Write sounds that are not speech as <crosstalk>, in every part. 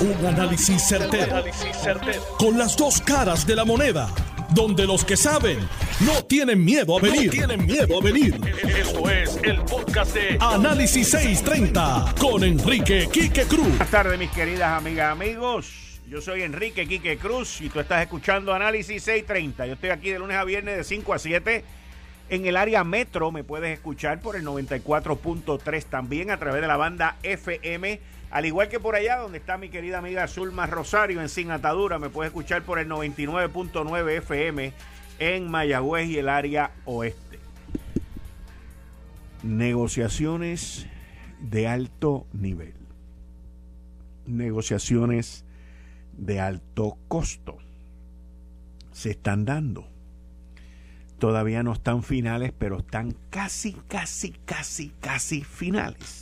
Un análisis certero, Con las dos caras de la moneda. Donde los que saben no tienen miedo a venir. tienen miedo a venir. Esto es el podcast de Análisis 630 con Enrique Quique Cruz. Buenas tardes, mis queridas amigas, amigos. Yo soy Enrique Quique Cruz y tú estás escuchando Análisis 630. Yo estoy aquí de lunes a viernes de 5 a 7 en el área metro. Me puedes escuchar por el 94.3 también a través de la banda FM al igual que por allá donde está mi querida amiga Zulma Rosario en Sin Atadura, me puede escuchar por el 99.9 FM en Mayagüez y el área oeste. Negociaciones de alto nivel. Negociaciones de alto costo. Se están dando. Todavía no están finales, pero están casi, casi, casi, casi finales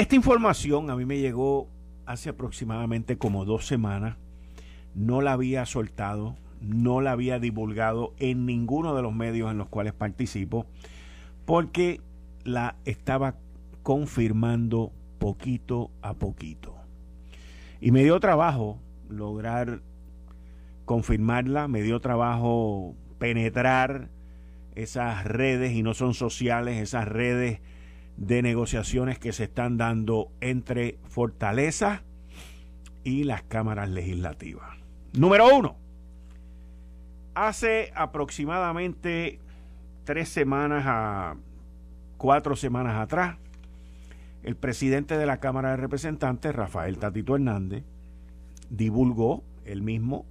esta información a mí me llegó hace aproximadamente como dos semanas. No la había soltado, no la había divulgado en ninguno de los medios en los cuales participo, porque la estaba confirmando poquito a poquito. Y me dio trabajo lograr confirmarla, me dio trabajo penetrar esas redes, y no son sociales, esas redes de negociaciones que se están dando entre Fortaleza y las cámaras legislativas. Número uno, hace aproximadamente tres semanas a cuatro semanas atrás, el presidente de la Cámara de Representantes, Rafael Tatito Hernández, divulgó, él mismo,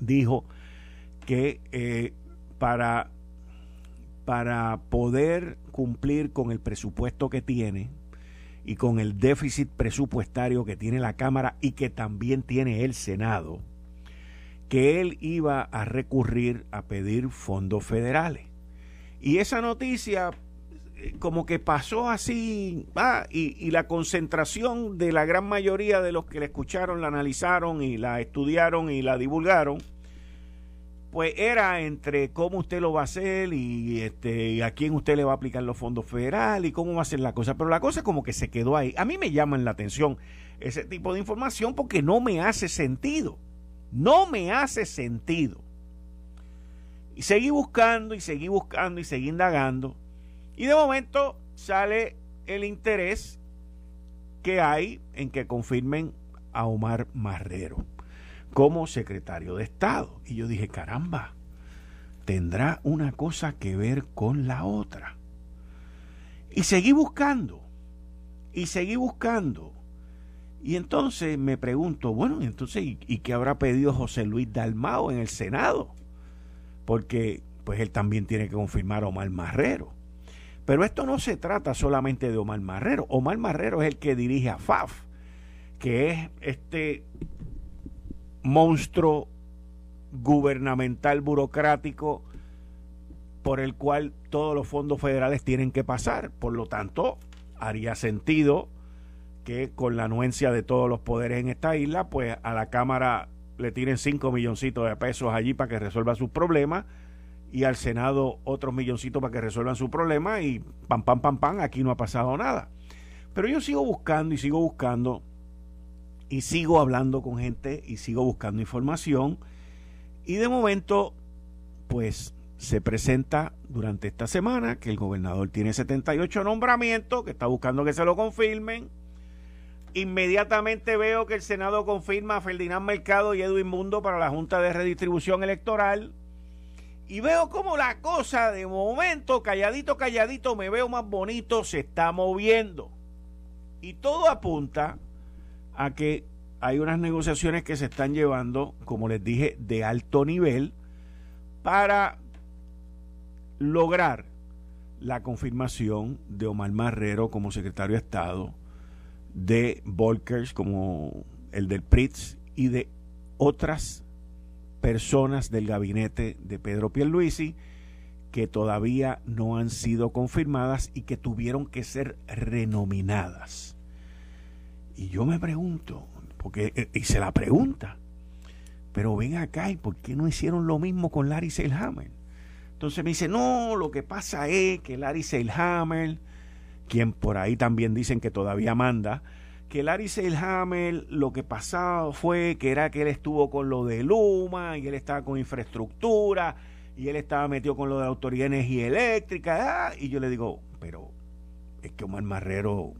dijo que eh, para para poder cumplir con el presupuesto que tiene y con el déficit presupuestario que tiene la Cámara y que también tiene el Senado, que él iba a recurrir a pedir fondos federales. Y esa noticia eh, como que pasó así, y, y, la concentración de la gran mayoría de los que la escucharon, la analizaron y la estudiaron y la divulgaron, pues era entre cómo usted lo va a hacer y este a quién usted le va a aplicar los fondos federales y cómo va a ser la cosa. Pero la cosa como que se quedó ahí. A mí me llaman la atención ese tipo de información porque no me hace sentido. No me hace sentido. Y seguí buscando y seguí buscando y seguí indagando. Y de momento sale el interés que hay en que confirmen a Omar Marrero como secretario de Estado. Y yo dije, caramba, tendrá una cosa que ver con la otra. Y seguí buscando, y seguí buscando. Y entonces me pregunto, bueno, entonces, ¿y, ¿y, qué habrá pedido José Luis Dalmao en el Senado? Porque pues él también tiene que confirmar a Omar Marrero. Pero esto no se trata solamente de Omar Marrero. Omar Marrero es el que dirige a FAF, que es este monstruo gubernamental burocrático por el cual todos los fondos federales tienen que pasar. Por lo tanto, haría sentido que con la anuencia de todos los poderes en esta isla, pues a la Cámara le tiren 5 milloncitos de pesos allí para que resuelva sus problemas y al Senado otros milloncitos para que resuelvan su problema y pam, pam, pam, pam, aquí no ha pasado nada. Pero yo sigo buscando y sigo buscando y sigo hablando con gente y sigo buscando información. Y de momento, pues se presenta durante esta semana que el gobernador tiene 78 nombramientos, que está buscando que se lo confirmen. Inmediatamente veo que el Senado confirma a Ferdinand Mercado y Edwin Mundo para la Junta de Redistribución Electoral. Y veo como la cosa de momento, calladito, calladito, me veo más bonito, se está moviendo. Y todo apunta a que hay unas negociaciones que se están llevando, como les dije, de alto nivel para lograr la confirmación de Omar Marrero como secretario de Estado, de Volkers como el del PRITS y de otras personas del gabinete de Pedro Pierluisi que todavía no han sido confirmadas y que tuvieron que ser renominadas. Y yo me pregunto, porque eh, y se la pregunta, pero ven acá, ¿y por qué no hicieron lo mismo con Larry Seilhammer? Entonces me dice, no, lo que pasa es que Larry Seilhammer, quien por ahí también dicen que todavía manda, que Larry Seilhammer lo que pasaba fue que era que él estuvo con lo de Luma y él estaba con infraestructura y él estaba metido con lo de la Autoridad de Energía Eléctrica. Ah, y yo le digo, pero es que Omar Marrero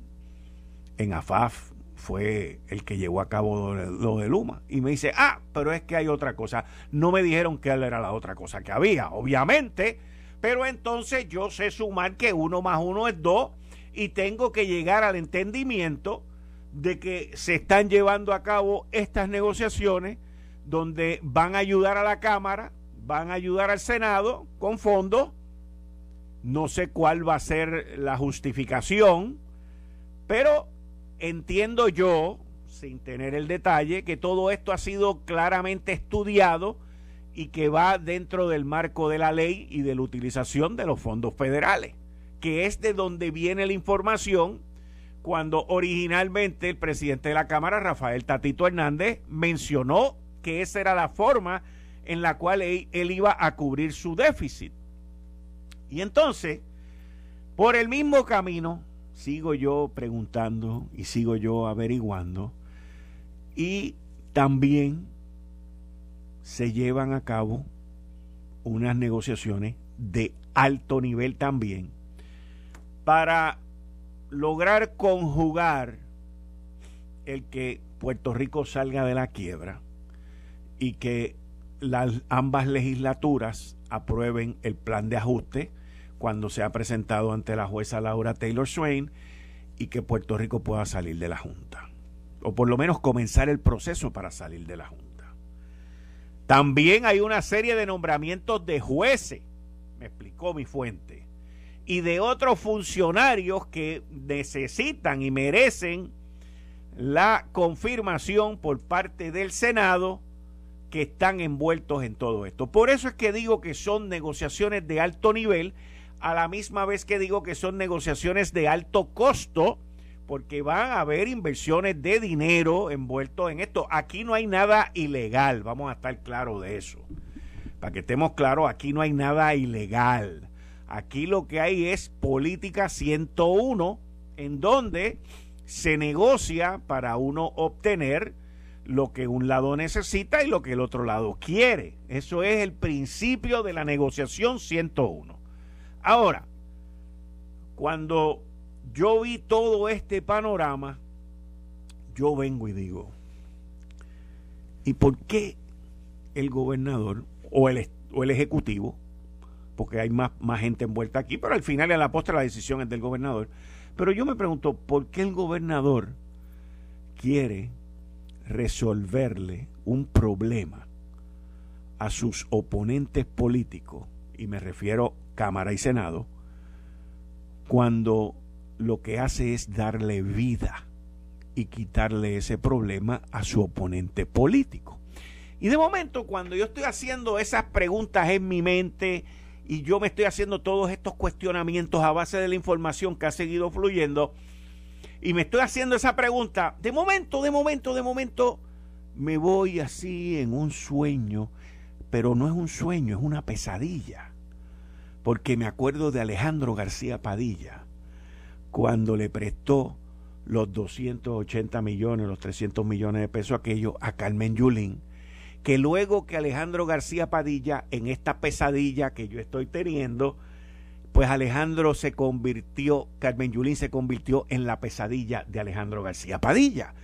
en AFAF fue el que llevó a cabo lo de Luma. Y me dice, ah, pero es que hay otra cosa. No me dijeron que él era la otra cosa que había, obviamente. Pero entonces yo sé sumar que uno más uno es dos y tengo que llegar al entendimiento de que se están llevando a cabo estas negociaciones donde van a ayudar a la Cámara, van a ayudar al Senado con fondos. No sé cuál va a ser la justificación, pero entiendo yo, sin tener el detalle, que todo esto ha sido claramente estudiado y que va dentro del marco de la ley y de la utilización de los fondos federales, que es de donde viene la información cuando originalmente el presidente de la Cámara, Rafael Tatito Hernández, mencionó que esa era la forma en la cual él, iba a cubrir su déficit. Y entonces, por el mismo camino, sigo yo preguntando y sigo yo averiguando y también se llevan a cabo unas negociaciones de alto nivel también para lograr conjugar el que Puerto Rico salga de la quiebra y que las ambas legislaturas aprueben el plan de ajuste cuando se ha presentado ante la jueza Laura Taylor Swain y que Puerto Rico pueda salir de la Junta. O por lo menos comenzar el proceso para salir de la Junta. También hay una serie de nombramientos de jueces, me explicó mi fuente, y de otros funcionarios que necesitan y merecen la confirmación por parte del Senado que están envueltos en todo esto. Por eso es que digo que son negociaciones de alto nivel a la misma vez que digo que son negociaciones de alto costo, porque van a haber inversiones de dinero envueltos en esto. Aquí no hay nada ilegal, vamos a estar claros de eso. Para que estemos claros, aquí no hay nada ilegal. Aquí lo que hay es política 101, en donde se negocia para uno obtener lo que un lado necesita y lo que el otro lado quiere. Eso es el principio de la negociación 101. Ahora, cuando yo vi todo este panorama, yo vengo y digo, ¿y por qué el gobernador o el, o el ejecutivo, porque hay más, más gente envuelta aquí, pero al final en la postre la decisión es del gobernador, pero yo me pregunto, ¿por qué el gobernador quiere resolverle un problema a sus oponentes políticos? Y me refiero Cámara y Senado, cuando lo que hace es darle vida y quitarle ese problema a su oponente político. Y de momento, cuando yo estoy haciendo esas preguntas en mi mente y yo me estoy haciendo todos estos cuestionamientos a base de la información que ha seguido fluyendo, y me estoy haciendo esa pregunta, de momento, de momento, de momento, me voy así en un sueño, pero no es un sueño, es una pesadilla porque me acuerdo de Alejandro García Padilla, cuando le prestó los 280 millones, los 300 millones de pesos aquello a Carmen Yulín, que luego que Alejandro García Padilla, en esta pesadilla que yo estoy teniendo, pues Alejandro se convirtió, Carmen Yulín se convirtió en la pesadilla de Alejandro García Padilla.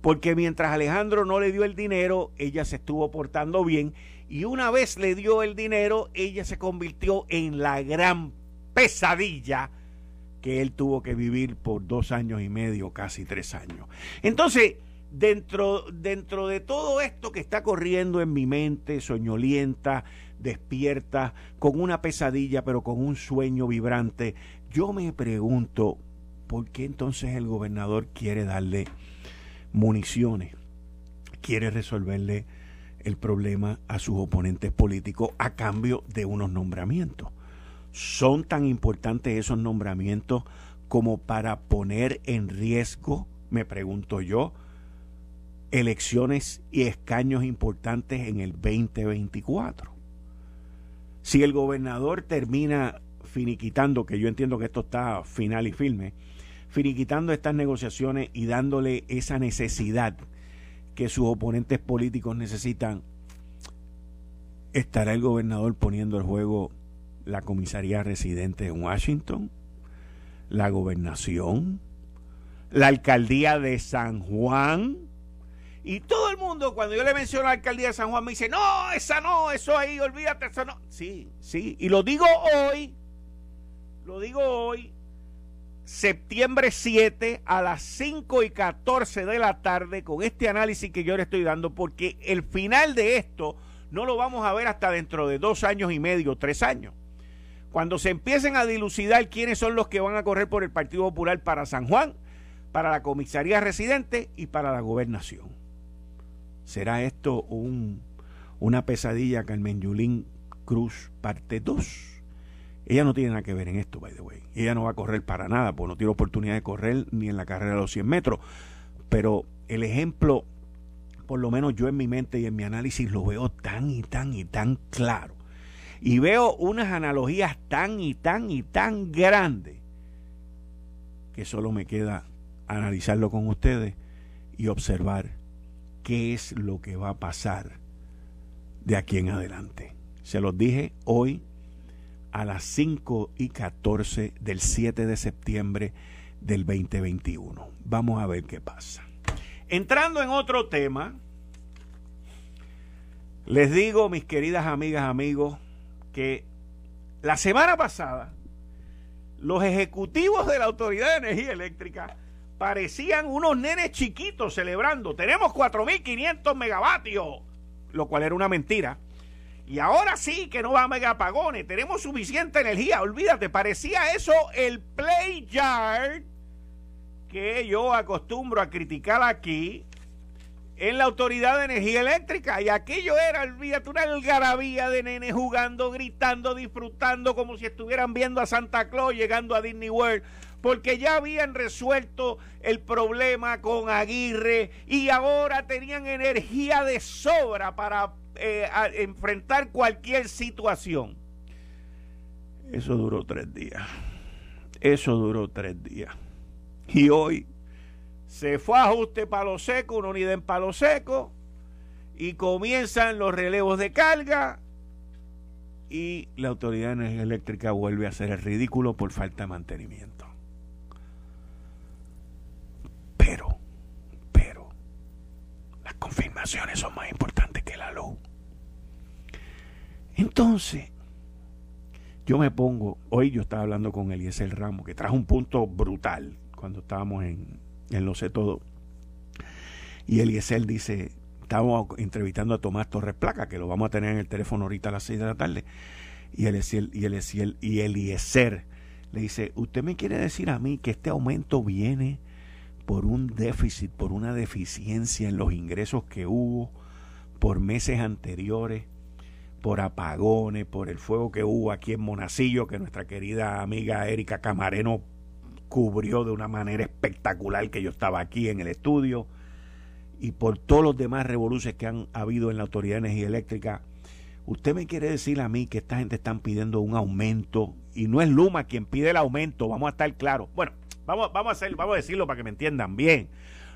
Porque mientras Alejandro no le dio el dinero, ella se estuvo portando bien y una vez le dio el dinero, ella se convirtió en la gran pesadilla que él tuvo que vivir por dos años y medio, casi tres años. Entonces, dentro, dentro de todo esto que está corriendo en mi mente, soñolienta, despierta, con una pesadilla, pero con un sueño vibrante, yo me pregunto, ¿por qué entonces el gobernador quiere darle municiones? Quiere resolverle el problema a sus oponentes políticos a cambio de unos nombramientos. ¿Son tan importantes esos nombramientos como para poner en riesgo, me pregunto yo, elecciones y escaños importantes en el 2024? Si el gobernador termina finiquitando, que yo entiendo que esto está final y firme, finiquitando estas negociaciones y dándole esa necesidad que sus oponentes políticos necesitan, ¿estará el gobernador poniendo el juego la comisaría residente en Washington? ¿La gobernación? ¿La alcaldía de San Juan? Y todo el mundo, cuando yo le menciono a la alcaldía de San Juan, me dice, no, esa no, eso ahí, olvídate, eso no. Sí, sí, y lo digo hoy, lo digo hoy, septiembre 7 a las 5 y 14 de la tarde con este análisis que yo le estoy dando, porque el final de esto no lo vamos a ver hasta dentro de dos años y medio, tres años. Cuando se empiecen a dilucidar quiénes son los que van a correr por el Partido Popular para San Juan, para la comisaría residente y para la gobernación. ¿Será esto un, una pesadilla Carmen Yulín Cruz parte 2? Ella no tiene nada que ver en esto, by the way. Ella no va a correr para nada, porque no tiene oportunidad de correr ni en la carrera de los 100 metros. Pero el ejemplo, por lo menos yo en mi mente y en mi análisis, lo veo tan y tan y tan claro. Y veo unas analogías tan y tan y tan grandes que solo me queda analizarlo con ustedes y observar qué es lo que va a pasar de aquí en adelante. Se los dije hoy a las 5 y 14 del 7 de septiembre del 2021. Vamos a ver qué pasa. Entrando en otro tema, les digo, mis queridas amigas, amigos, que la semana pasada los ejecutivos de la Autoridad de Energía Eléctrica parecían unos nenes chiquitos celebrando. Tenemos 4.500 megavatios, lo cual era una mentira. Y ahora sí que no va a mega apagones, tenemos suficiente energía, olvídate, parecía eso el play yard que yo acostumbro a criticar aquí en la Autoridad de Energía Eléctrica. Y aquello era, olvídate, una algarabía de nenes jugando, gritando, disfrutando, como si estuvieran viendo a Santa Claus llegando a Disney World. Porque ya habían resuelto el problema con Aguirre y ahora tenían energía de sobra para eh, enfrentar cualquier situación. Eso duró tres días. Eso duró tres días. Y hoy se fue a ajuste palo seco, una unidad en palo seco, y comienzan los relevos de carga. Y la Autoridad de Energía Eléctrica vuelve a hacer el ridículo por falta de mantenimiento. Pero, pero, las confirmaciones son más importantes que la luz. Entonces, yo me pongo, hoy yo estaba hablando con Eliezer Ramos, que trajo un punto brutal cuando estábamos en, en Lo sé todo. Y Eliezer dice, estamos entrevistando a Tomás Torres Placa, que lo vamos a tener en el teléfono ahorita a las 6 de la tarde. Y Eliezer, y Eliezer, y Eliezer le dice, ¿usted me quiere decir a mí que este aumento viene por un déficit, por una deficiencia en los ingresos que hubo por meses anteriores? por apagones, por el fuego que hubo aquí en Monacillo, que nuestra querida amiga Erika Camareno cubrió de una manera espectacular que yo estaba aquí en el estudio, y por todos los demás revoluciones que han habido en la Autoridad de Energía Eléctrica. Usted me quiere decir a mí que esta gente están pidiendo un aumento y no es Luma quien pide el aumento, vamos a estar claros. Bueno, vamos, vamos, a hacer, vamos a decirlo para que me entiendan bien.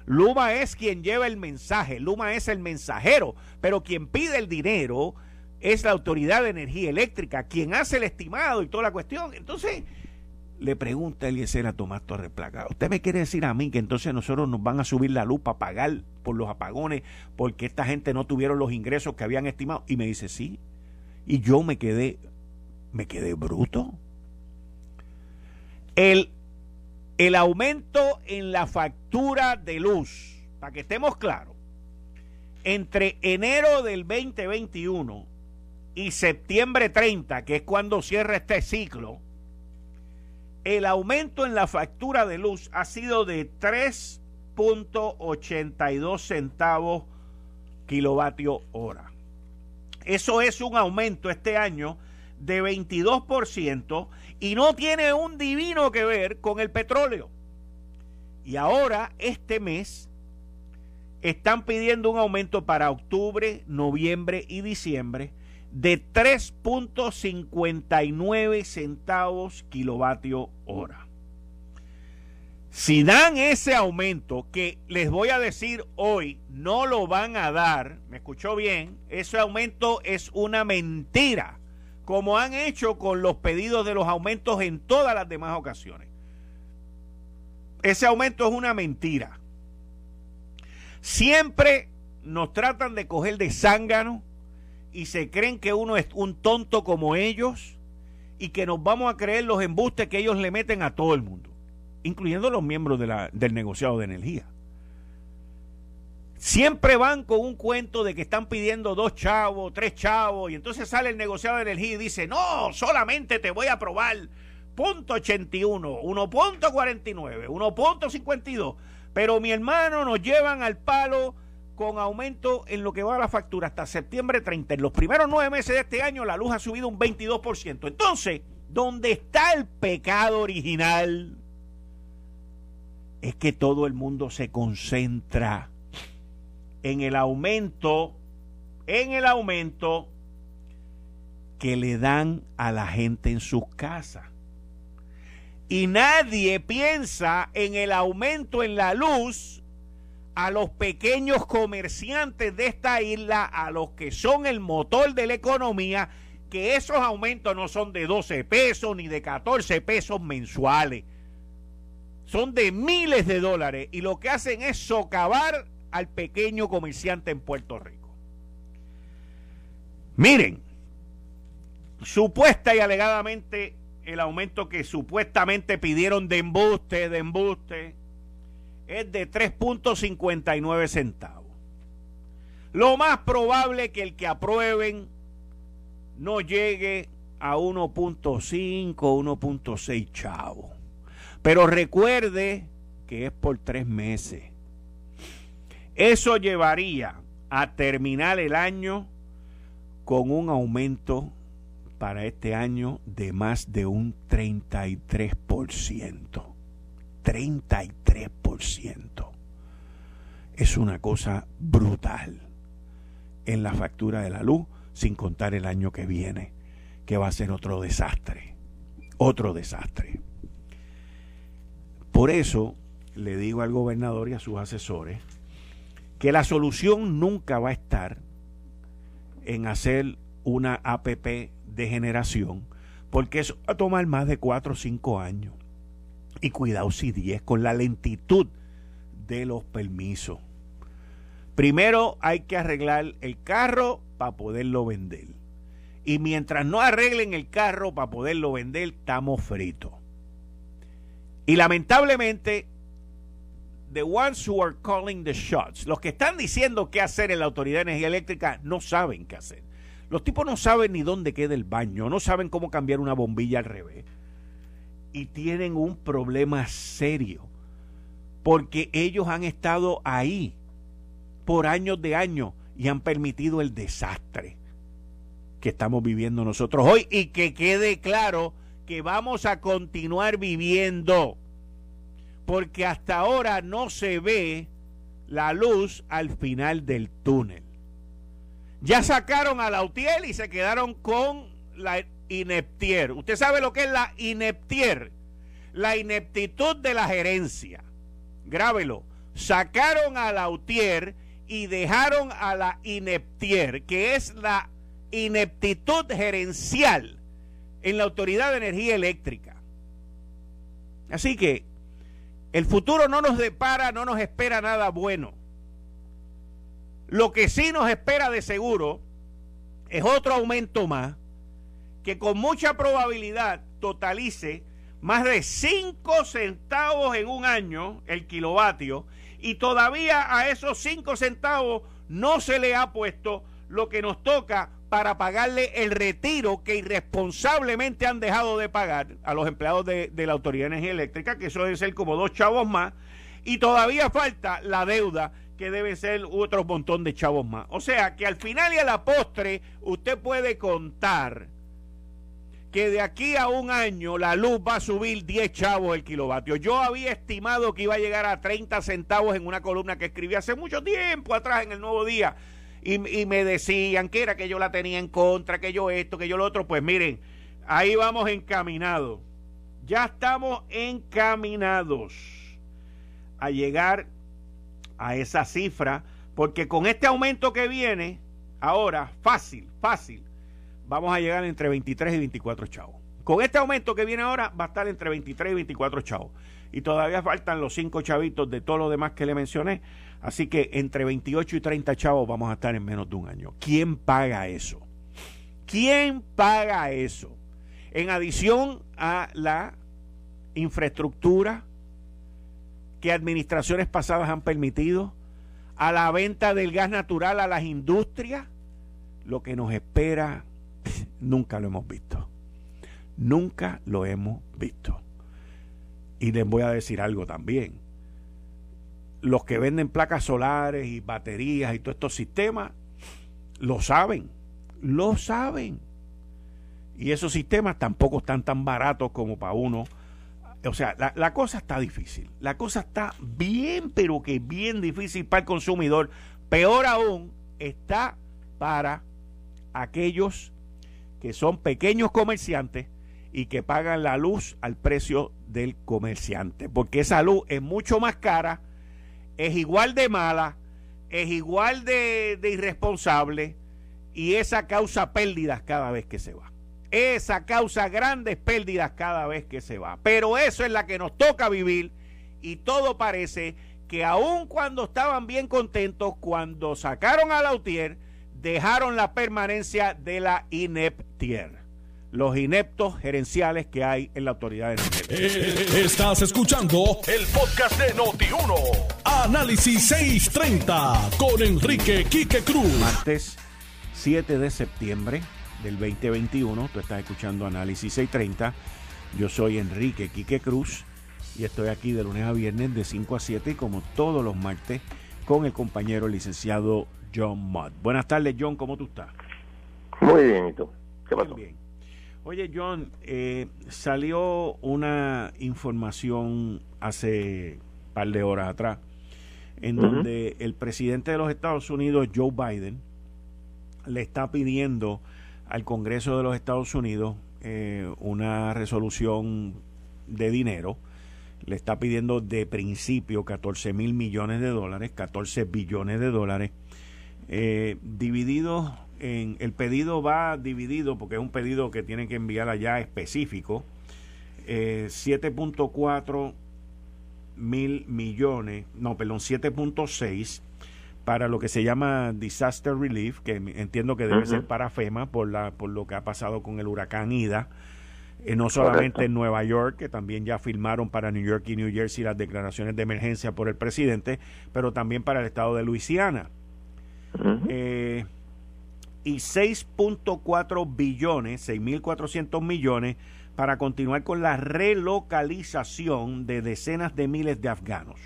Luma es quien lleva el mensaje, Luma es el mensajero, pero quien pide el dinero es la Autoridad de Energía Eléctrica quien hace el estimado y toda la cuestión. Entonces, le pregunta Eliezer a Tomás Torres Placa, ¿usted me quiere decir a mí que entonces nosotros nos van a subir la luz para pagar por los apagones porque esta gente no tuvieron los ingresos que habían estimado? Y me dice, sí. Y yo me quedé, me quedé bruto. El, el aumento en la factura de luz, para que estemos claros, entre enero del 2021 y septiembre 30, que es cuando cierra este ciclo, el aumento en la factura de luz ha sido de 3.82 centavos kilovatio hora. Eso es un aumento este año de 22% y no tiene un divino que ver con el petróleo. Y ahora, este mes, están pidiendo un aumento para octubre, noviembre y diciembre de 3.59 centavos kilovatio hora. Si dan ese aumento que les voy a decir hoy, no lo van a dar, me escuchó bien, ese aumento es una mentira, como han hecho con los pedidos de los aumentos en todas las demás ocasiones. Ese aumento es una mentira. Siempre nos tratan de coger de zángano y se creen que uno es un tonto como ellos y que nos vamos a creer los embustes que ellos le meten a todo el mundo, incluyendo los miembros del negociado de energía. Siempre van con un cuento de que están pidiendo dos chavos, tres chavos, y entonces sale el negociado de energía y dice, no, solamente te voy a aprobar punto 81, 1.49, 1.52, pero mi hermano nos llevan al palo con aumento en lo que va a la factura hasta septiembre 30. En los primeros nueve meses de este año la luz ha subido un 22%. Entonces, ¿dónde está el pecado original? Es que todo el mundo se concentra en el aumento, en el aumento que le dan a la gente en sus casas. Y nadie piensa en el aumento en la luz a los pequeños comerciantes de esta isla, a los que son el motor de la economía, que esos aumentos no son de 12 pesos ni de 14 pesos mensuales. Son de miles de dólares y lo que hacen es socavar al pequeño comerciante en Puerto Rico. Miren, supuesta y alegadamente el aumento que supuestamente pidieron de embuste, de embuste, es de 3.59 centavos. Lo más probable que el que aprueben no llegue a 1.5, 1.6 chavos. Pero recuerde que es por tres meses. Eso llevaría a terminar el año con un aumento para este año de más de un 33%. 33%. Es una cosa brutal en la factura de la luz, sin contar el año que viene, que va a ser otro desastre. Otro desastre. Por eso le digo al gobernador y a sus asesores que la solución nunca va a estar en hacer una APP de generación, porque eso va a tomar más de 4 o 5 años y cuidado si 10 con la lentitud de los permisos. Primero hay que arreglar el carro para poderlo vender. Y mientras no arreglen el carro para poderlo vender, estamos fritos. Y lamentablemente, the ones who are calling the shots, los que están diciendo qué hacer en la Autoridad de Energía Eléctrica, no saben qué hacer. Los tipos no saben ni dónde queda el baño, no saben cómo cambiar una bombilla al revés. Y tienen un problema serio porque ellos han estado ahí por años de años y han permitido el desastre que estamos viviendo nosotros hoy. Y que quede claro que vamos a continuar viviendo porque hasta ahora no se ve la luz al final del túnel. Ya sacaron a Lautiel y se quedaron con la ineptier. ¿Usted sabe lo que es la ineptier? La ineptitud de la gerencia. Grábelo. Sacaron a Lautier y dejaron a la ineptier, que es la ineptitud gerencial en la Autoridad de Energía Eléctrica. Así que el futuro no nos depara, no nos espera nada bueno. Lo que sí nos espera de seguro es otro aumento más que con mucha probabilidad totalice más de 5 centavos en un año el kilovatio y todavía a esos 5 centavos no se le ha puesto lo que nos toca para pagarle el retiro que irresponsablemente han dejado de pagar a los empleados de, la Autoridad de Energía Eléctrica, que eso debe ser como dos chavos más, y todavía falta la deuda que debe ser otro montón de chavos más. O sea que al final y a la postre usted puede contar que de aquí a un año la luz va a subir 10 chavos el kilovatio. Yo había estimado que iba a llegar a 30 centavos en una columna que escribí hace mucho tiempo atrás en el Nuevo Día. Y, me decían que era que yo la tenía en contra, que yo esto, que yo lo otro. Pues miren, ahí vamos encaminados. Ya estamos encaminados. a llegar a esa cifra, porque con este aumento que viene, ahora, fácil, fácil, vamos a llegar entre 23 y 24 chavos. Con este aumento que viene ahora, va a estar entre 23 y 24 chavos. Y todavía faltan los 5 chavitos de todo lo demás que le mencioné. Así que entre 28 y 30 chavos vamos a estar en menos de un año. ¿Quién paga eso? ¿Quién paga eso? En adición a la infraestructura que administraciones pasadas han permitido, a la venta del gas natural a las industrias, lo que nos espera <laughs> nunca lo hemos visto. Nunca lo hemos visto. Y les voy a decir algo también. Los que venden placas solares y baterías y todos estos sistemas, lo saben, lo saben. Y esos sistemas tampoco están tan baratos como para uno o sea, la, cosa está difícil. La cosa está bien, pero que bien difícil para el consumidor. Peor aún, está para aquellos que son pequeños comerciantes y que pagan la luz al precio del comerciante. Porque esa luz es mucho más cara, es igual de mala, es igual de, irresponsable y esa causa pérdidas cada vez que se va. Esa causa grandes pérdidas cada vez que se va. Pero eso es la que nos toca vivir y todo parece que aun cuando estaban bien contentos, cuando sacaron a Lautier, dejaron la permanencia de la ineptier. Los ineptos gerenciales que hay en la autoridad de eh, Estás escuchando el podcast de Noti1. Análisis 630 con Enrique Quique Cruz. Martes 7 de septiembre del 2021. Tú estás escuchando Análisis 630. Yo soy Enrique Quique Cruz y estoy aquí de lunes a viernes de 5 a 7 como todos los martes con el compañero licenciado John Mudd. Buenas tardes, John, ¿cómo tú estás? Muy bien, ¿y tú? ¿Qué pasó? bien. Oye, John, eh, salió una información hace un par de horas atrás en donde el presidente de los Estados Unidos, Joe Biden, le está pidiendo al Congreso de los Estados Unidos eh, una resolución de dinero. Le está pidiendo de principio 14 mil millones de dólares, 14 billones de dólares, eh, dividido en. El pedido va dividido porque es un pedido que tienen que enviar allá específico. 7.4 eh, mil millones, no, perdón, 7.6 para lo que se llama disaster relief, que entiendo que debe ser para FEMA por la por lo que ha pasado con el huracán Ida. Eh, no solamente en Nueva York, que también ya firmaron para New York y New Jersey las declaraciones de emergencia por el presidente, pero también para el estado de Luisiana. Eh, y 6.4 billones, 6.400 millones, para continuar con la relocalización de decenas de miles de afganos.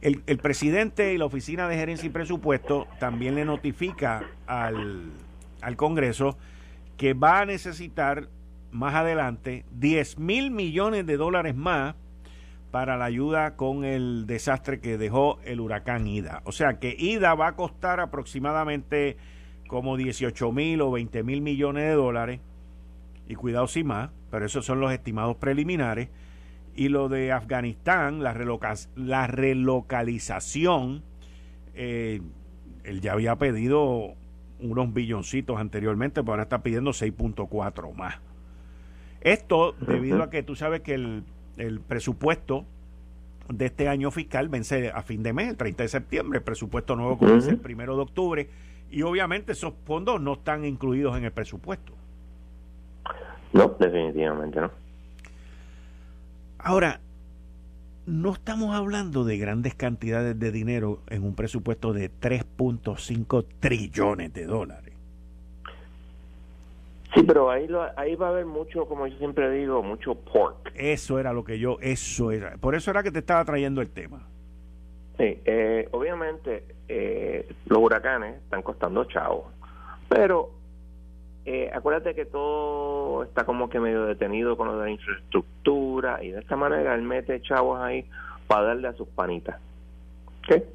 El, presidente y la Oficina de Gerencia y Presupuesto también le notifica al, al Congreso que va a necesitar más adelante 10 mil millones de dólares más para la ayuda con el desastre que dejó el huracán Ida. O sea que Ida va a costar aproximadamente como 18 mil o 20 mil millones de dólares. Y cuidado si más, pero esos son los estimados preliminares. Y lo de Afganistán, la, la relocalización, eh, él ya había pedido unos billoncitos anteriormente, pero ahora está pidiendo 6.4 más. Esto debido a que tú sabes que el, el presupuesto de este año fiscal vence a fin de mes, el 30 de septiembre, el presupuesto nuevo comienza el primero de octubre y obviamente esos fondos no están incluidos en el presupuesto. No, definitivamente no. Ahora, no estamos hablando de grandes cantidades de dinero en un presupuesto de 3.5 trillones de dólares. Sí, pero ahí, ahí va a haber mucho, como yo siempre digo, mucho pork. Eso era lo que yo, eso era. Por eso era que te estaba trayendo el tema. Sí, eh, obviamente eh, los huracanes están costando chavos, pero eh, acuérdate que todo está como que medio detenido con lo de la infraestructura y de esta manera él mete chavos ahí para darle a sus panitas. ¿Qué?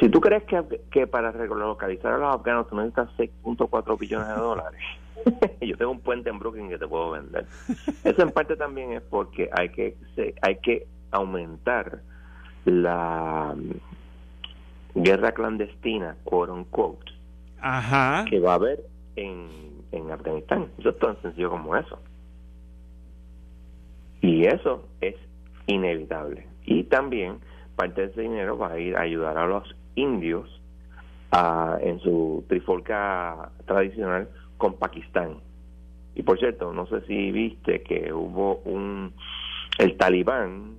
Si tú crees que, que para relocalizar a los afganos tú necesitas 6.4 billones de dólares, <laughs> yo tengo un puente en Brooklyn que te puedo vender. Eso en parte también es porque hay que hay que aumentar la mm, guerra clandestina, quote unquote, Ajá. que va a haber en, en Afganistán. Eso es tan sencillo como eso. Y eso es inevitable. Y también parte de ese dinero va a ir a ayudar a los indios a, en su trifolca tradicional con Pakistán. Y por cierto, no sé si viste que hubo un... El talibán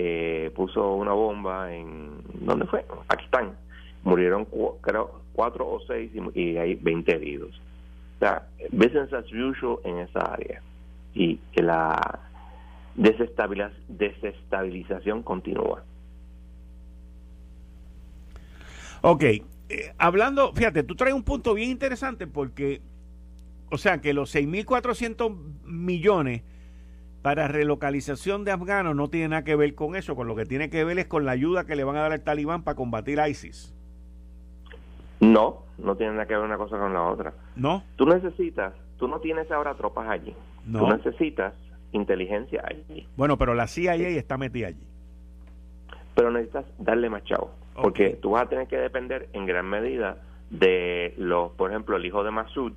eh, puso una bomba en... ¿Dónde fue? Pakistán. Murieron creo cuatro o seis y, hay 20 heridos. O sea, business as usual en esa área. Y que la desestabilización continúa. Ok, eh, hablando, fíjate, tú traes un punto bien interesante porque, o sea, que los 6.400 millones para relocalización de afganos no tiene nada que ver con eso, con lo que tiene que ver es con la ayuda que le van a dar al talibán para combatir a ISIS. No, no tiene nada que ver una cosa con la otra. No. Tú necesitas, tú no tienes ahora tropas allí. No. Tú necesitas inteligencia allí. Bueno, pero la CIA está metida allí. Pero necesitas darle más chavo, porque tú vas a tener que depender en gran medida de los, por ejemplo, el hijo de Masud,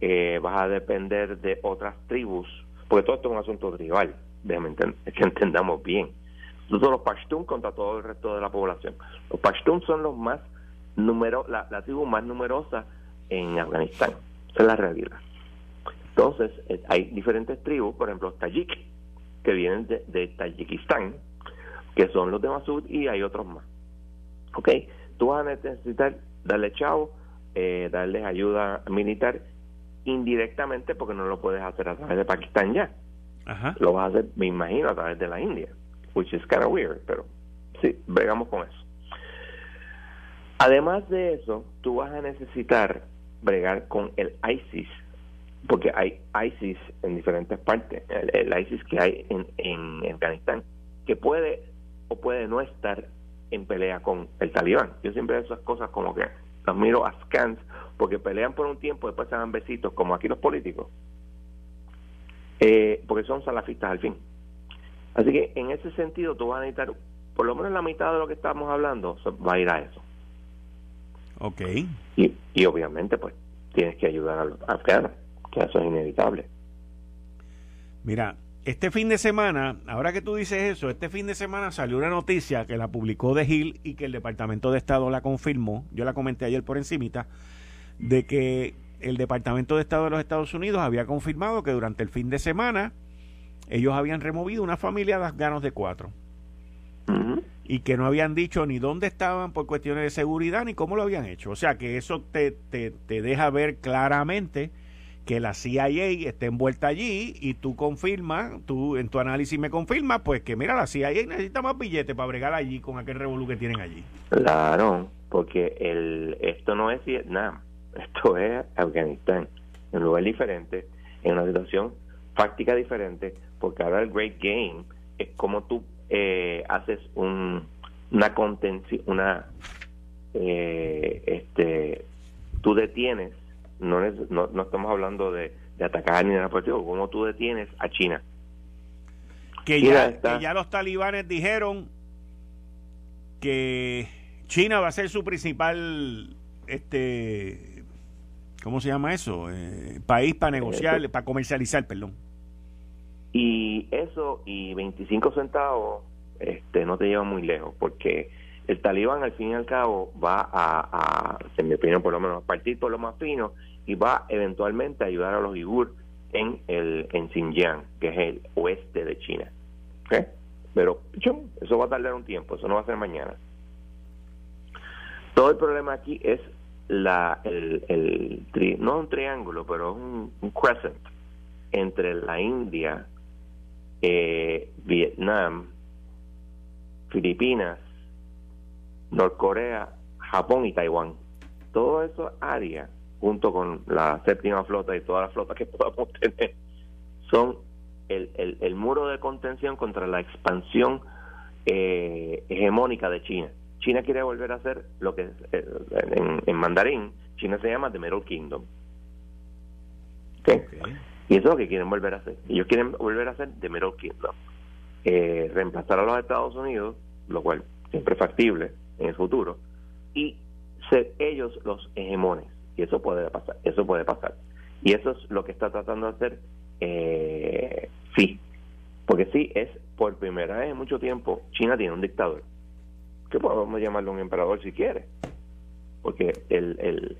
eh, vas a depender de otras tribus, porque todo esto es un asunto tribal, déjame que entendamos bien. Todos los Pashtun contra todo el resto de la población. Los Pashtun son los más número, la, la tribu más numerosa en Afganistán. Esa es la realidad. Entonces, eh, hay diferentes tribus, por ejemplo, Tajik, que vienen de, de Tayikistán, que son los de Masud, y hay otros más. ¿Ok? Tú vas a necesitar darle chavo, eh, darles ayuda militar indirectamente, porque no lo puedes hacer a través de Pakistán ya. Ajá. Lo vas a hacer, me imagino, a través de la India, which is kind of weird, pero sí, bregamos con eso. Además de eso, tú vas a necesitar bregar con el ISIS, porque hay ISIS en diferentes partes, el, ISIS que hay en, en, Afganistán, que puede o puede no estar en pelea con el talibán. Yo siempre esas cosas como que las miro a scans, porque pelean por un tiempo, después se dan besitos, como aquí los políticos, eh, porque son salafistas al fin. Así que en ese sentido tú vas a necesitar, por lo menos la mitad de lo que estamos hablando va a ir a eso. Ok. Y, y obviamente pues tienes que ayudar a los afganos eso es inevitable. Mira, este fin de semana, ahora que tú dices eso, este fin de semana salió una noticia que la publicó De Hill y que el Departamento de Estado la confirmó, yo la comenté ayer por encimita, de que el Departamento de Estado de los Estados Unidos había confirmado que durante el fin de semana ellos habían removido una familia de afganos de cuatro. Y que no habían dicho ni dónde estaban por cuestiones de seguridad ni cómo lo habían hecho. O sea que eso te, te, te deja ver claramente que la CIA esté envuelta allí y tú confirmas, tú en tu análisis me confirmas, pues que mira, la CIA necesita más billetes para bregar allí con aquel revolú que tienen allí. Claro, porque el, esto no es Vietnam, <laughs> esto es Afganistán, en un lugar diferente, en una situación fáctica diferente, porque ahora el Great Game es como tú eh, haces un, una contención, una, eh, este, tú detienes no, no, no estamos hablando de, atacar ni de por ¿Cómo tú detienes a China? Que ya, que ya los talibanes dijeron que China va a ser su principal este ¿cómo se llama eso? Eh, país para negociar, para comercializar, perdón. Y eso y 25 centavos este no te lleva muy lejos porque el talibán al fin y al cabo va a, en mi opinión por lo menos, a partir por lo más fino y va eventualmente a ayudar a los uigur en el en Xinjiang, que es el oeste de China. Pero eso va a tardar un tiempo, eso no va a ser mañana. Todo el problema aquí es la el, el no un triángulo, pero un, un crescent entre la India, eh, Vietnam, Filipinas, Norcorea, Japón y Taiwán. Todo eso área, junto con la séptima flota y toda la flota que <laughs> podamos tener, son el, el, muro de contención contra la expansión eh, hegemónica de China. China quiere volver a hacer lo que eh, en, en, mandarín, China se llama The Middle Kingdom. Y eso es lo que quieren volver a hacer. Ellos quieren volver a hacer The Middle Kingdom. eh, reemplazar a los Estados Unidos, lo cual siempre es factible en el futuro, y ser ellos los hegemones. Y eso puede pasar, eso puede pasar. Y eso es lo que está tratando de hacer eh, sí. Porque sí, es por primera vez en mucho tiempo, China tiene un dictador. Que podemos llamarlo un emperador si quiere. Porque el, el,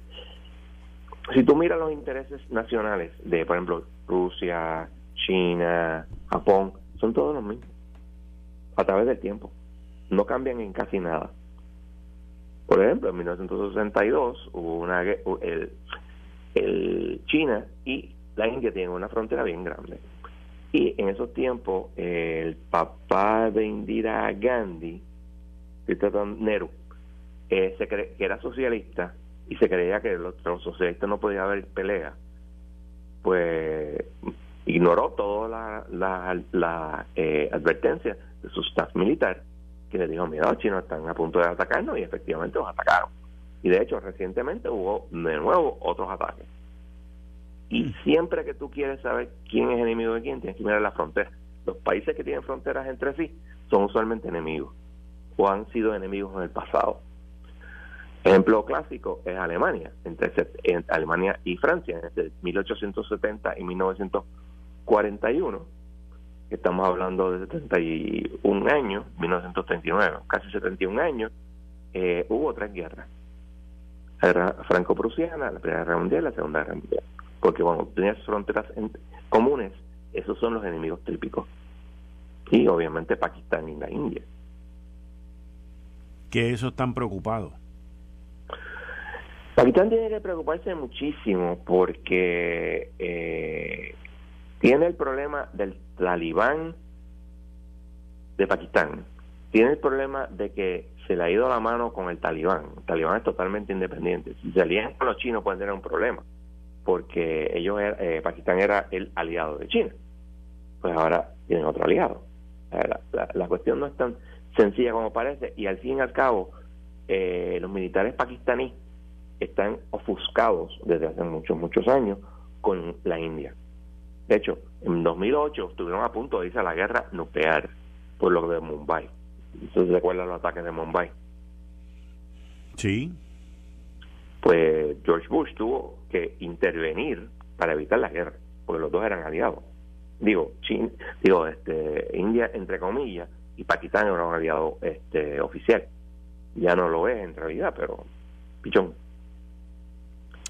si tú miras los intereses nacionales de, por ejemplo, Rusia, China, Japón, son todos los mismos. A través del tiempo. No cambian en casi nada. Por ejemplo, en 1962 hubo una el, el China y la India tienen una frontera bien grande. Y en esos tiempos, el papá de Indira Gandhi, Nehru, eh, se que era socialista y se creía que los, socialistas no podía haber pelea, pues ignoró toda la, la, la eh, advertencia de su staff militar, que le dijo, mira, los chinos están a punto de atacarnos y efectivamente los atacaron. Y de hecho, recientemente hubo de nuevo otros ataques. Y mm. siempre que tú quieres saber quién es enemigo de quién, tienes que mirar la frontera. Los países que tienen fronteras entre sí son usualmente enemigos o han sido enemigos en el pasado. Ejemplo clásico es Alemania, entre, Alemania y Francia, entre 1870 y 1941, estamos hablando de 71 años, 1939, casi 71 años, eh, hubo tres guerras guerra franco-prusiana, la Primera Guerra Mundial y la Segunda Guerra Mundial. Porque cuando tienes fronteras comunes, esos son los enemigos típicos. Y obviamente Pakistán y la India. ¿Qué eso están preocupados? Pakistán tiene que preocuparse muchísimo porque eh, tiene el problema del talibán de Pakistán, tiene el problema de que se le ha ido la mano con el talibán. El talibán es totalmente independiente. Si se alían con los chinos pueden tener un problema, porque ellos eh, Pakistán era el aliado de China. Pues ahora tienen otro aliado. La, cuestión no es tan sencilla como parece y al fin y al cabo eh, los militares pakistaníes están ofuscados desde hace muchos, muchos años con la India. De hecho, en 2008 estuvieron a punto de irse a la guerra nuclear por lo de Mumbai ¿Usted se acuerda los ataques de Mumbai? Sí. Pues George Bush tuvo que intervenir para evitar la guerra, porque los dos eran aliados. Digo, China, digo, este, India entre comillas y Pakistán era un aliado este, oficial. Ya no lo es en realidad, pero pichón.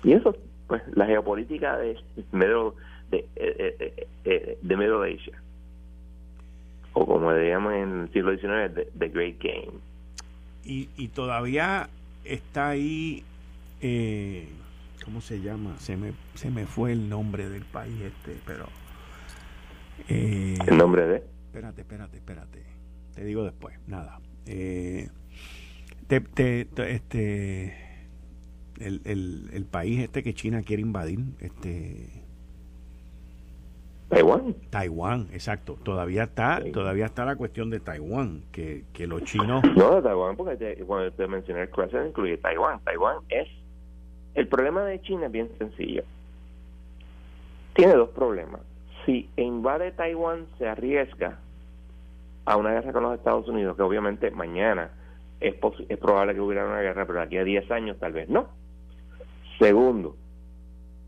Y eso, pues, la geopolítica de medio de, de, eh, eh, eh, de de Asia o como le llaman en el siglo XIX, The, Great Game. Y, y todavía está ahí, eh, ¿cómo se llama? Se me, se me fue el nombre del país este, pero... Eh, ¿El nombre de? Espérate, espérate, espérate. Te digo después, nada. Eh, te, te, este, el, el, el país este que China quiere invadir, este Taiwán. Taiwán, exacto. Todavía está, todavía está la cuestión de Taiwán, que, que los chinos. No, de Taiwán, porque cuando te mencioné el Crescent incluye Taiwán. Taiwán es. El problema de China es bien sencillo. Tiene dos problemas. Si invade Taiwán, se arriesga a una guerra con los Estados Unidos, que obviamente mañana es, es probable que hubiera una guerra, pero aquí a 10 años tal vez no. Segundo,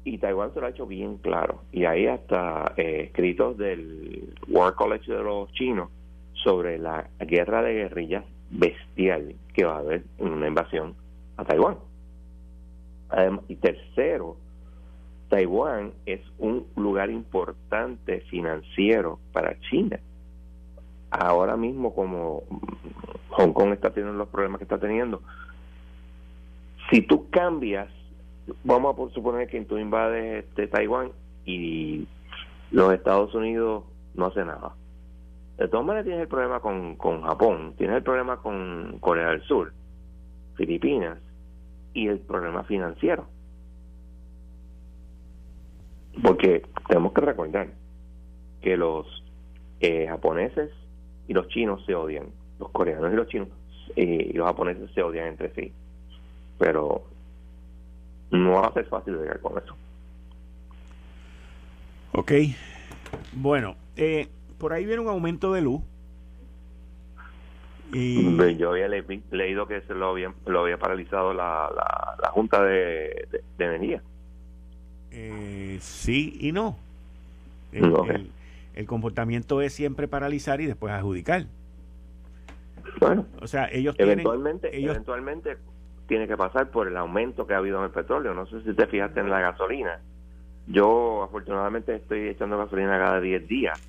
y Taiwán se lo ha hecho bien claro. Y hay hasta eh, escritos del War College de los chinos sobre la guerra de guerrillas bestial que va a haber en una invasión a Taiwán. y tercero, Taiwán es un lugar importante financiero para China. Ahora mismo como Hong Kong está teniendo los problemas que está teniendo, si tú cambias vamos a suponer que tú invades este, Taiwán y los Estados Unidos no hace nada. De todas maneras tienes el problema con, con Japón, tienes el problema con Corea del Sur, Filipinas y el problema financiero. Porque tenemos que recordar que los eh, japoneses y los chinos se odian, los coreanos y los chinos eh, y los japoneses se odian entre sí. Pero no va a ser fácil llegar con eso. Ok. Bueno, eh, por ahí viene un aumento de luz Y... Yo había leído que se lo había, lo había paralizado la, la, Junta de, de, Energía. Eh, sí y no. El, el, comportamiento es siempre paralizar y después adjudicar. Bueno, o sea, ellos eventualmente, eventualmente tiene que pasar por el aumento que ha habido en el petróleo. No sé si te fijaste en la gasolina. Yo afortunadamente estoy echando gasolina cada 10 días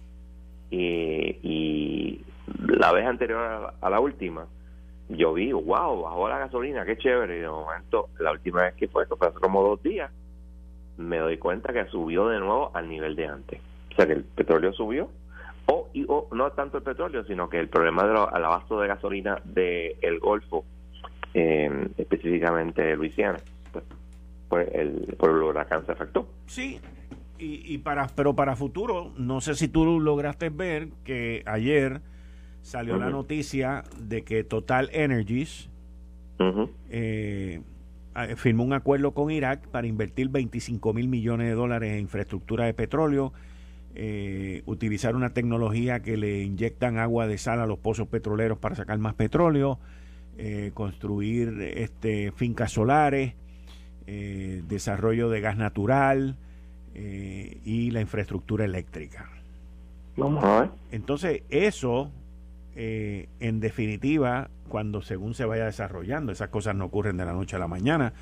y, la vez anterior a la, última yo vi, wow, bajó la gasolina, qué chévere. Y de momento, la última vez que fue, esto fue como dos días, me doy cuenta que subió de nuevo al nivel de antes. O sea que el petróleo subió, o, y, no tanto el petróleo, sino que el problema del abasto de gasolina del el Golfo, eh, específicamente Luisiana, pues, pues, el, por el huracán se afectó. Sí, y, para, pero para futuro, no sé si tú lograste ver que ayer salió la noticia de que Total Energies eh, firmó un acuerdo con Irak para invertir 25 mil millones de dólares en infraestructura de petróleo, eh, utilizar una tecnología que le inyectan agua de sal a los pozos petroleros para sacar más petróleo, eh, construir este, fincas solares, desarrollo de gas natural, eh, y la infraestructura eléctrica. Vamos a ver. Entonces, eso, eh, en definitiva, cuando según se vaya desarrollando, esas cosas no ocurren de la noche a la mañana,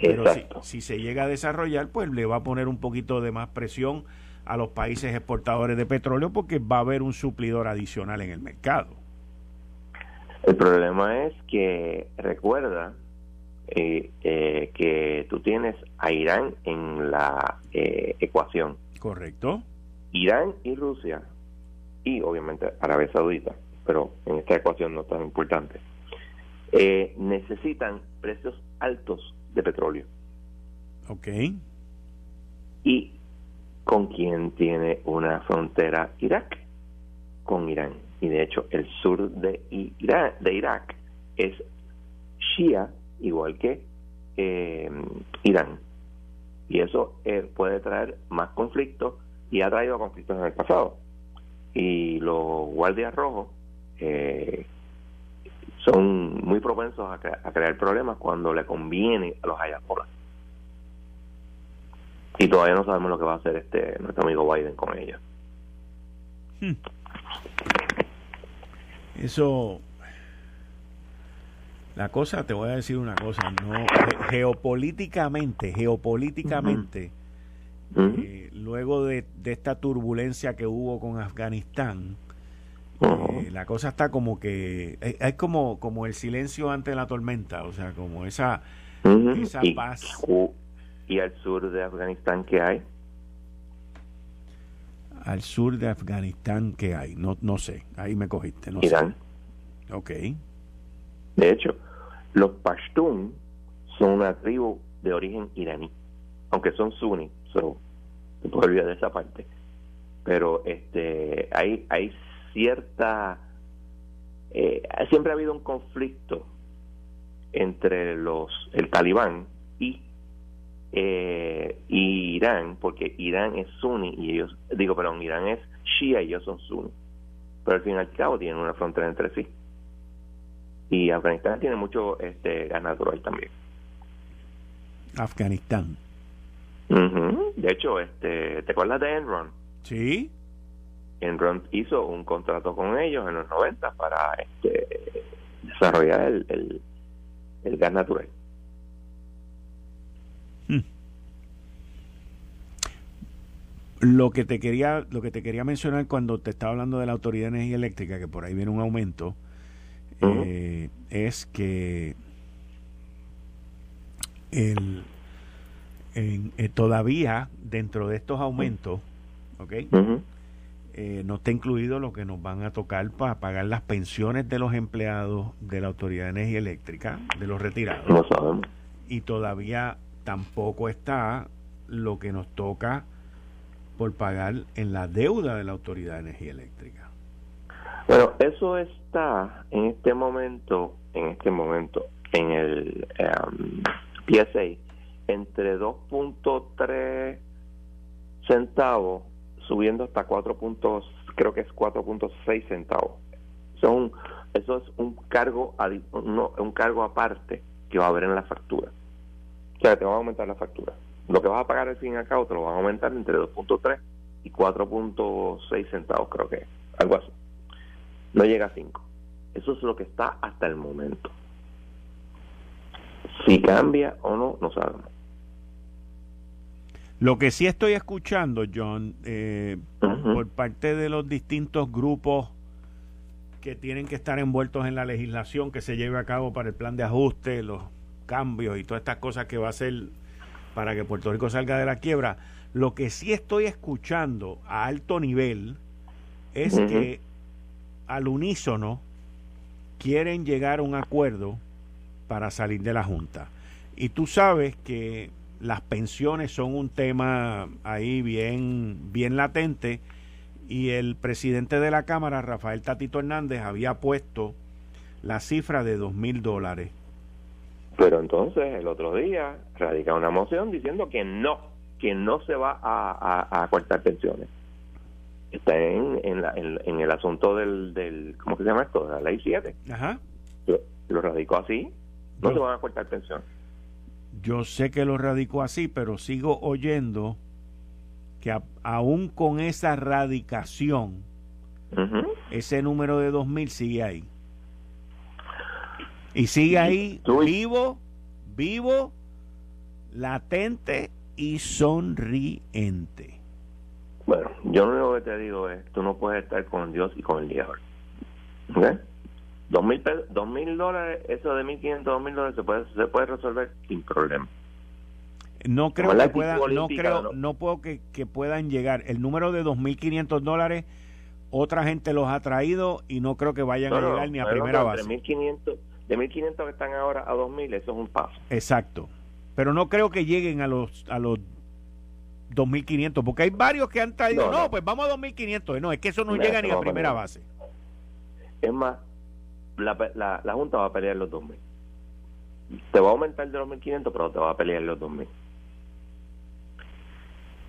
pero si, se llega a desarrollar, pues le va a poner un poquito de más presión a los países exportadores de petróleo porque va a haber un suplidor adicional en el mercado. El problema es que, recuerda, eh, eh, que tú tienes a Irán en la eh, ecuación. Correcto. Irán y Rusia, y obviamente Arabia Saudita, pero en esta ecuación no tan importante, eh, necesitan precios altos de petróleo. Ok. ¿Y con quién tiene una frontera Irak? Con Irán. Y de hecho, el sur de, Irak, es Shia igual que eh, Irán. Y eso eh, puede traer más conflictos y ha traído conflictos en el pasado. Y los guardias rojos eh, son muy propensos a, crear problemas cuando le conviene a los ayatollahs. Y todavía no sabemos lo que va a hacer este nuestro amigo Biden con ellos. Hmm. Eso la cosa, te voy a decir una cosa, no geopolíticamente, geopolíticamente, eh, luego de, esta turbulencia que hubo con Afganistán, eh, la cosa está como que es, como como el silencio ante la tormenta, o sea, como esa, esa paz. ¿Y al sur de Afganistán qué hay? Al sur de Afganistán qué hay, no no sé, ahí me cogiste, no Irán. Sé. Ok. De hecho, los Pashtun son una tribu de origen iraní, aunque son sunni, so, se puede olvidar de esa parte. Pero este hay, hay cierta. Eh, siempre ha habido un conflicto entre los el talibán y, eh, y Irán, porque Irán es sunni y ellos, digo, perdón, Irán es shia y ellos son sunni. Pero al fin y al cabo tienen una frontera entre sí y Afganistán tiene mucho este gas natural también. Afganistán. De hecho, este, ¿te acuerdas de Enron? Sí. Enron hizo un contrato con ellos en los 90 para este, desarrollar el, el, gas natural. Lo que te quería, lo que te quería mencionar cuando te estaba hablando de la Autoridad de Energía Eléctrica, que por ahí viene un aumento, eh, es que el, eh, todavía dentro de estos aumentos, eh, no está incluido lo que nos van a tocar para pagar las pensiones de los empleados de la Autoridad de Energía Eléctrica, de los retirados. Y todavía tampoco está lo que nos toca por pagar en la deuda de la Autoridad de Energía Eléctrica. Bueno, eso está en este momento, en este momento, en el um, PSA, entre 2.3 centavos, subiendo hasta 4. creo que es 4.6 centavos. Son eso es un cargo un cargo aparte que va a haber en la factura. O sea, te va a aumentar la factura. Lo que vas a pagar al fin y al cabo te lo van a aumentar entre 2.3 y 4.6 centavos, creo que algo así. No llega a 5. Eso es lo que está hasta el momento. Si cambia o no, no sabemos. Lo que sí estoy escuchando, John, eh, por parte de los distintos grupos que tienen que estar envueltos en la legislación que se lleve a cabo para el plan de ajuste, los cambios y todas estas cosas que va a hacer para que Puerto Rico salga de la quiebra, lo que sí estoy escuchando a alto nivel es que al unísono quieren llegar a un acuerdo para salir de la Junta. Y tú sabes que las pensiones son un tema ahí bien, bien latente y el presidente de la Cámara, Rafael Tatito Hernández, había puesto la cifra de dos mil dólares. Pero entonces el otro día radica una moción diciendo que no, que no se va a, a, cortar pensiones. Está en, en, el asunto del, del, ¿cómo se llama esto? De la ley 7. Ajá. Lo, radicó así, no se van a cortar pensiones. Yo sé que lo radicó así, pero sigo oyendo que aún con esa radicación, ese número de 2000 sigue ahí. Y sigue ahí vivo, vivo, latente y sonriente. Bueno, yo lo único que te digo es, tú no puedes estar con Dios y con el diablo. ¿Ok? Dos mil, dos mil dólares, eso de mil quinientos, dos mil dólares se puede, se puede resolver sin problema. No creo que puedan, no creo, no, puedo que, puedan llegar. El número de 2.500 dólares, otra gente los ha traído y no creo que vayan a llegar ni a primera base. De 1.500, de 1.500 que están ahora a 2.000, eso es un paso. Exacto. Pero no creo que lleguen a los a los 2.500, porque hay varios que han traído, no, pues vamos a 2.500. No, es que eso no, llega ni a primera base. Es más, la, la, la Junta va a pelear los 2.000. Te va a aumentar de los 1.500, pero te va a pelear los 2.000.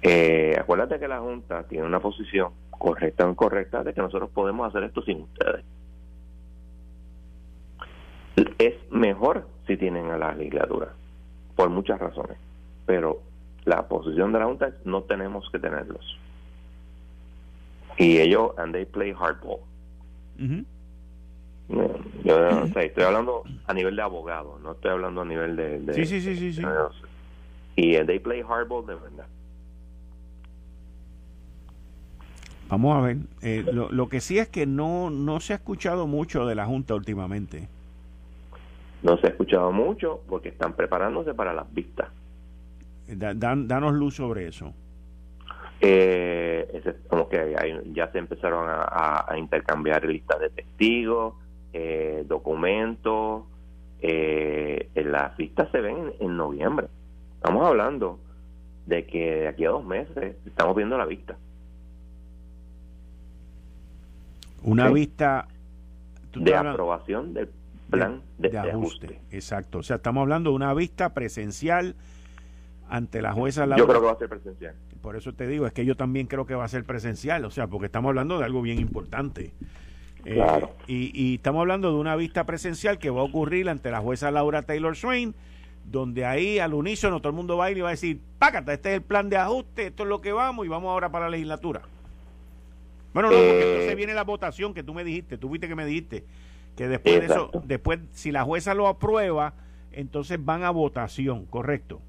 Eh, acuérdate que la Junta tiene una posición correcta o incorrecta de que nosotros podemos hacer esto sin ustedes. Es mejor si tienen a la legislatura, por muchas razones, pero la posición de la Junta es no tenemos que tenerlos. Y ellos, and they play hardball. Yo, estoy hablando a nivel de abogado, no estoy hablando a nivel de... sí, sí, sí, sí, sí. Y and they play hardball de verdad. Vamos a ver. Eh, lo, que sí es que no, no se ha escuchado mucho de la Junta últimamente. No se ha escuchado mucho porque están preparándose para las vistas. dan, danos luz sobre eso. Eh, como que ya se empezaron a, intercambiar listas de testigos, eh, documentos. Eh, las vistas se ven en, en noviembre. Estamos hablando de que de aquí a dos meses estamos viendo la vista. Una vista de aprobación del plan de, ajuste. Exacto. O sea, estamos hablando de una vista presencial ante la jueza Laura. Yo creo que va a ser presencial. Por eso te digo, es que yo también creo que va a ser presencial, o sea, porque estamos hablando de algo bien importante. Eh, claro. y, y, estamos hablando de una vista presencial que va a ocurrir ante la jueza Laura Taylor Swain, donde ahí al unísono todo el mundo va a ir y va a decir, págata, este es el plan de ajuste, esto es lo que vamos y vamos ahora para la legislatura. Bueno, no, porque entonces eh, viene la votación que tú me dijiste, tú viste que me dijiste, que después de eso, después, si la jueza lo aprueba, entonces van a votación, ¿correcto?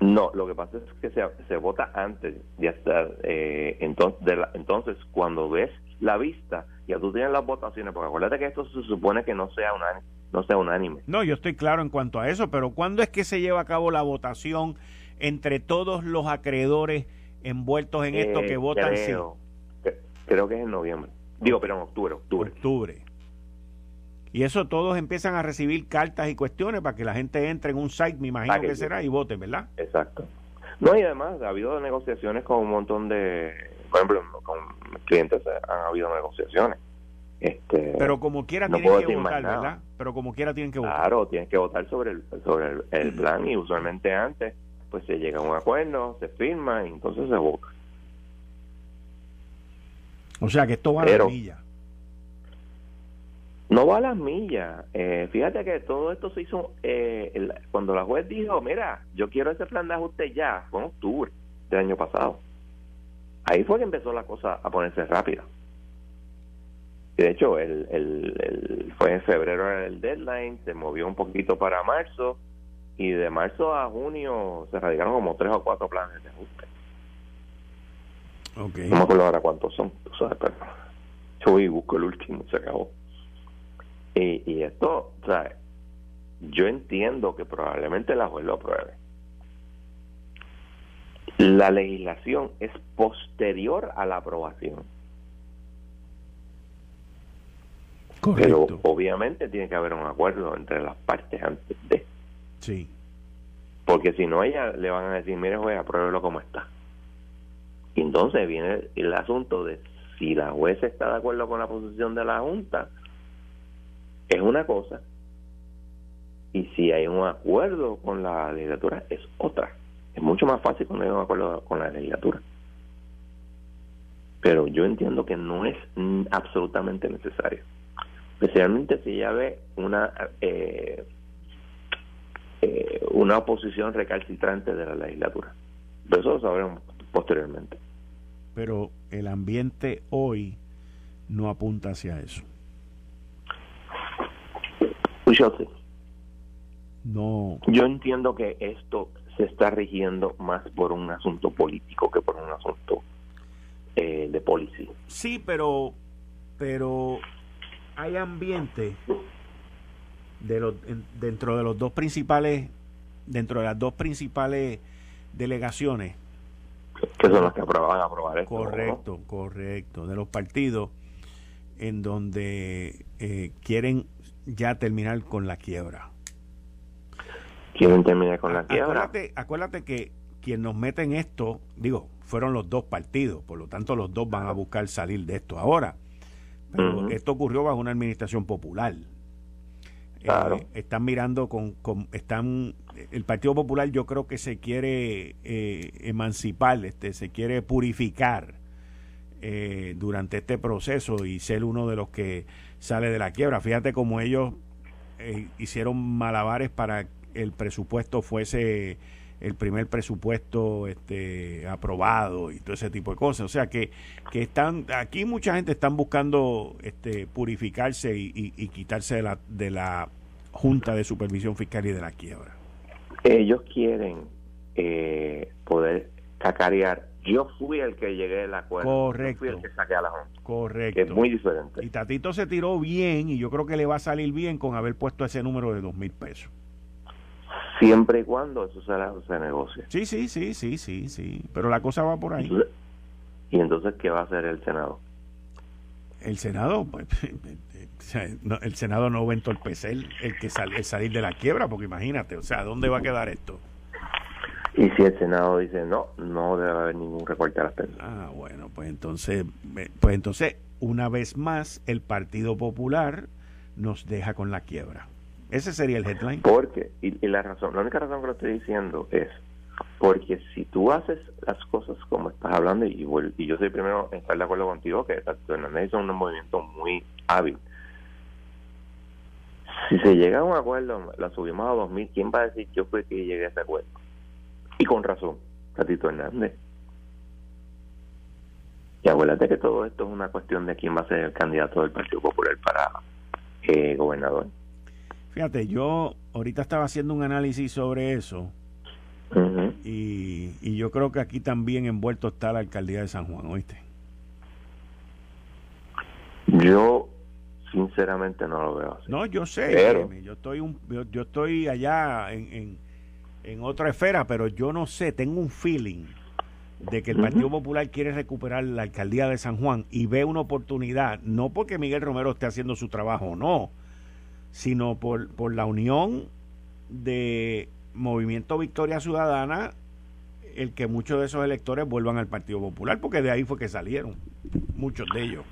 No, lo que pasa es que se, se vota antes de estar, eh, entonces, entonces, cuando ves la vista, ya tú tienes las votaciones, porque acuérdate que esto se supone que no sea unánime. No sea unánime. No, yo estoy claro en cuanto a eso, pero ¿cuándo es que se lleva a cabo la votación entre todos los acreedores envueltos en esto que eh, votan sí? Creo que es en noviembre. Digo, pero en octubre, octubre. Octubre. Y eso todos empiezan a recibir cartas y cuestiones para que la gente entre en un site, me imagino que, será, y vote, ¿verdad? Exacto. No, y además ha habido negociaciones con un montón de, por ejemplo, con clientes han habido negociaciones. Este, pero como quiera tienen que votar, ¿verdad? Pero como quiera tienen que votar. Claro, tienen que votar sobre el, sobre el, plan y usualmente antes pues se llega a un acuerdo, se firma y entonces se vota. O sea que esto va a la milla. No va a las millas. Eh, fíjate que todo esto se hizo eh, cuando la juez dijo, mira, yo quiero ese plan de ajuste ya, fue en octubre del año pasado. Ahí fue que empezó la cosa a ponerse rápida. De hecho, el, el, fue en febrero el deadline, se movió un poquito para marzo y de marzo a junio se radicaron como tres o cuatro planes de ajuste. Okay. No me acuerdo ahora cuántos son, tú sabes, pero yo voy y busco el último, se acabó. Y, y esto, o sea, yo entiendo que probablemente la juez lo apruebe. La legislación es posterior a la aprobación. Correcto. Pero obviamente tiene que haber un acuerdo entre las partes antes de. Sí. Porque si no, ella le van a decir, mire, juez, apruébelo como está. Y entonces viene el asunto de si la juez está de acuerdo con la posición de la Junta, es una cosa, y si hay un acuerdo con la legislatura, es otra. Es mucho más fácil cuando hay un acuerdo con la legislatura. Pero yo entiendo que no es absolutamente necesario. Especialmente si ya ve una eh, eh, una oposición recalcitrante de la legislatura. Eso lo sabremos posteriormente. Pero el ambiente hoy no apunta hacia eso. No. Yo entiendo que esto se está rigiendo más por un asunto político que por un asunto eh, de policía. Sí, pero pero hay ambiente de los dentro de los dos principales dentro de las dos principales delegaciones que son las que aprobaban aprobar esto correcto correcto de los partidos en donde eh, quieren ya terminar con la quiebra. Quieren terminar con la quiebra. Acuérdate, acuérdate que quien nos mete en esto, digo, fueron los dos partidos, por lo tanto los dos van a buscar salir de esto ahora. Pero esto ocurrió bajo una administración popular. Eh, están mirando con, con, están el Partido Popular yo creo que se quiere eh, emancipar, este, se quiere purificar eh, durante este proceso y ser uno de los que sale de la quiebra. Fíjate cómo ellos eh, hicieron malabares para el presupuesto fuese el primer presupuesto este aprobado y todo ese tipo de cosas. O sea que, que están, aquí mucha gente están buscando este purificarse y, quitarse de la, de la Junta de Supervisión Fiscal y de la quiebra. Ellos quieren eh, poder cacarear yo fui el que llegué al acuerdo. Correcto. Yo fui el que saqué a la Junta. Correcto. es muy diferente. Y Tatito se tiró bien y yo creo que le va a salir bien con haber puesto ese número de dos mil pesos. Siempre y cuando eso se, se negocie. Sí, sí, sí, sí, sí, sí. Pero la cosa va por ahí. ¿Y entonces qué va a hacer el Senado? El Senado, <laughs> pues, el Senado no va a entorpecer el, que sale, el salir de la quiebra, porque imagínate, o sea, ¿dónde va a quedar esto? Y si el Senado dice no, no debe haber ningún recorte a las pensiones. Ah, bueno, pues entonces, pues entonces, una vez más, el Partido Popular nos deja con la quiebra. Ese sería el headline. Porque, y, la razón, la única razón que lo estoy diciendo es porque si tú haces las cosas como estás hablando, y, y yo soy primero en estar de acuerdo contigo, que Hernández hizo un movimiento muy hábil. Si se llega a un acuerdo, la subimos a 2.000, ¿quién va a decir yo fui que llegué a ese acuerdo? Y con razón, Tatito Hernández. Y acuérdate que todo esto es una cuestión de quién va a ser el candidato del Partido Popular para eh, gobernador. Fíjate, yo ahorita estaba haciendo un análisis sobre eso y, y, yo creo que aquí también envuelto está la alcaldía de San Juan, ¿oíste? Yo sinceramente no lo veo así. No, yo sé, yo estoy un, yo, estoy allá en en otra esfera, pero yo no sé, tengo un feeling de que el Partido Popular quiere recuperar la alcaldía de San Juan y ve una oportunidad, no porque Miguel Romero esté haciendo su trabajo o no, sino por, por la unión de Movimiento Victoria Ciudadana, el que muchos de esos electores vuelvan al Partido Popular, porque de ahí fue que salieron, muchos de ellos.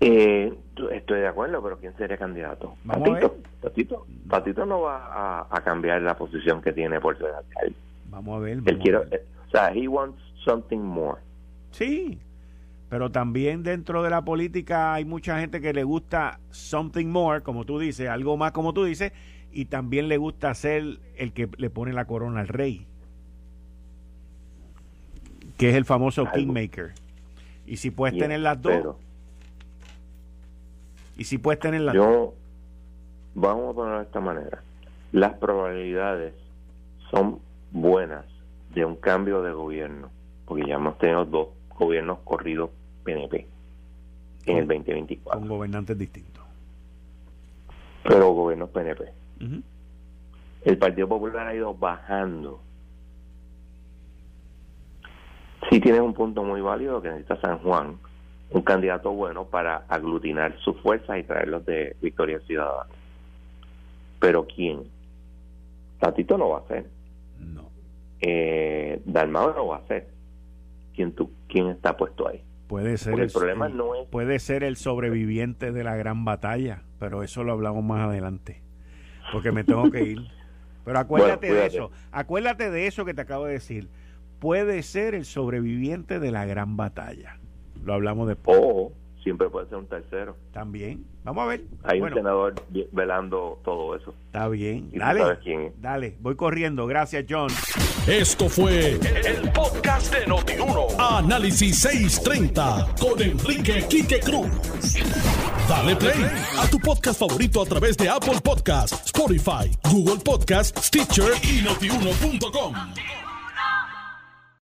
Eh, estoy de acuerdo, pero ¿quién sería candidato? Patito, Patito, Patito no va a, cambiar la posición que tiene por ser alcalde. Vamos a ver. Él quiere, o sea, he wants something more. Sí, pero también dentro de la política hay mucha gente que le gusta something more, como tú dices, algo más como tú dices, y también le gusta ser el que le pone la corona al rey, que es el famoso Kingmaker. Y si puedes tener las dos, y si puedes tener las dos. Vamos a ponerlo de esta manera. Las probabilidades son buenas de un cambio de gobierno, porque ya hemos tenido dos gobiernos corridos PNP en el 2024. Con gobernantes distintos. Pero gobiernos PNP. El Partido Popular ha ido bajando. Si tienes un punto muy válido que necesita San Juan, un candidato bueno para aglutinar sus fuerzas y traerlos de Victoria Ciudadana. Pero ¿quién? Tatito no va a ser. No. Eh, Dalmado no va a ser. ¿Quién, tú, ¿Quién está puesto ahí? Puede ser el, problema no es... puede ser el sobreviviente de la gran batalla, pero eso lo hablamos más adelante, porque me tengo que ir. <laughs> Pero acuérdate de eso, acuérdate de eso que te acabo de decir. Puede ser el sobreviviente de la gran batalla. Lo hablamos después. O siempre puede ser un tercero. También. Vamos a ver. Hay un senador velando todo eso. Está bien. Dale. Dale. Voy corriendo. Gracias, John. Esto fue el, podcast de Notiuno. Análisis 630 con Enrique Quique Cruz. Dale play a tu podcast favorito a través de Apple Podcasts, Spotify, Google Podcasts, Stitcher y notiuno.com.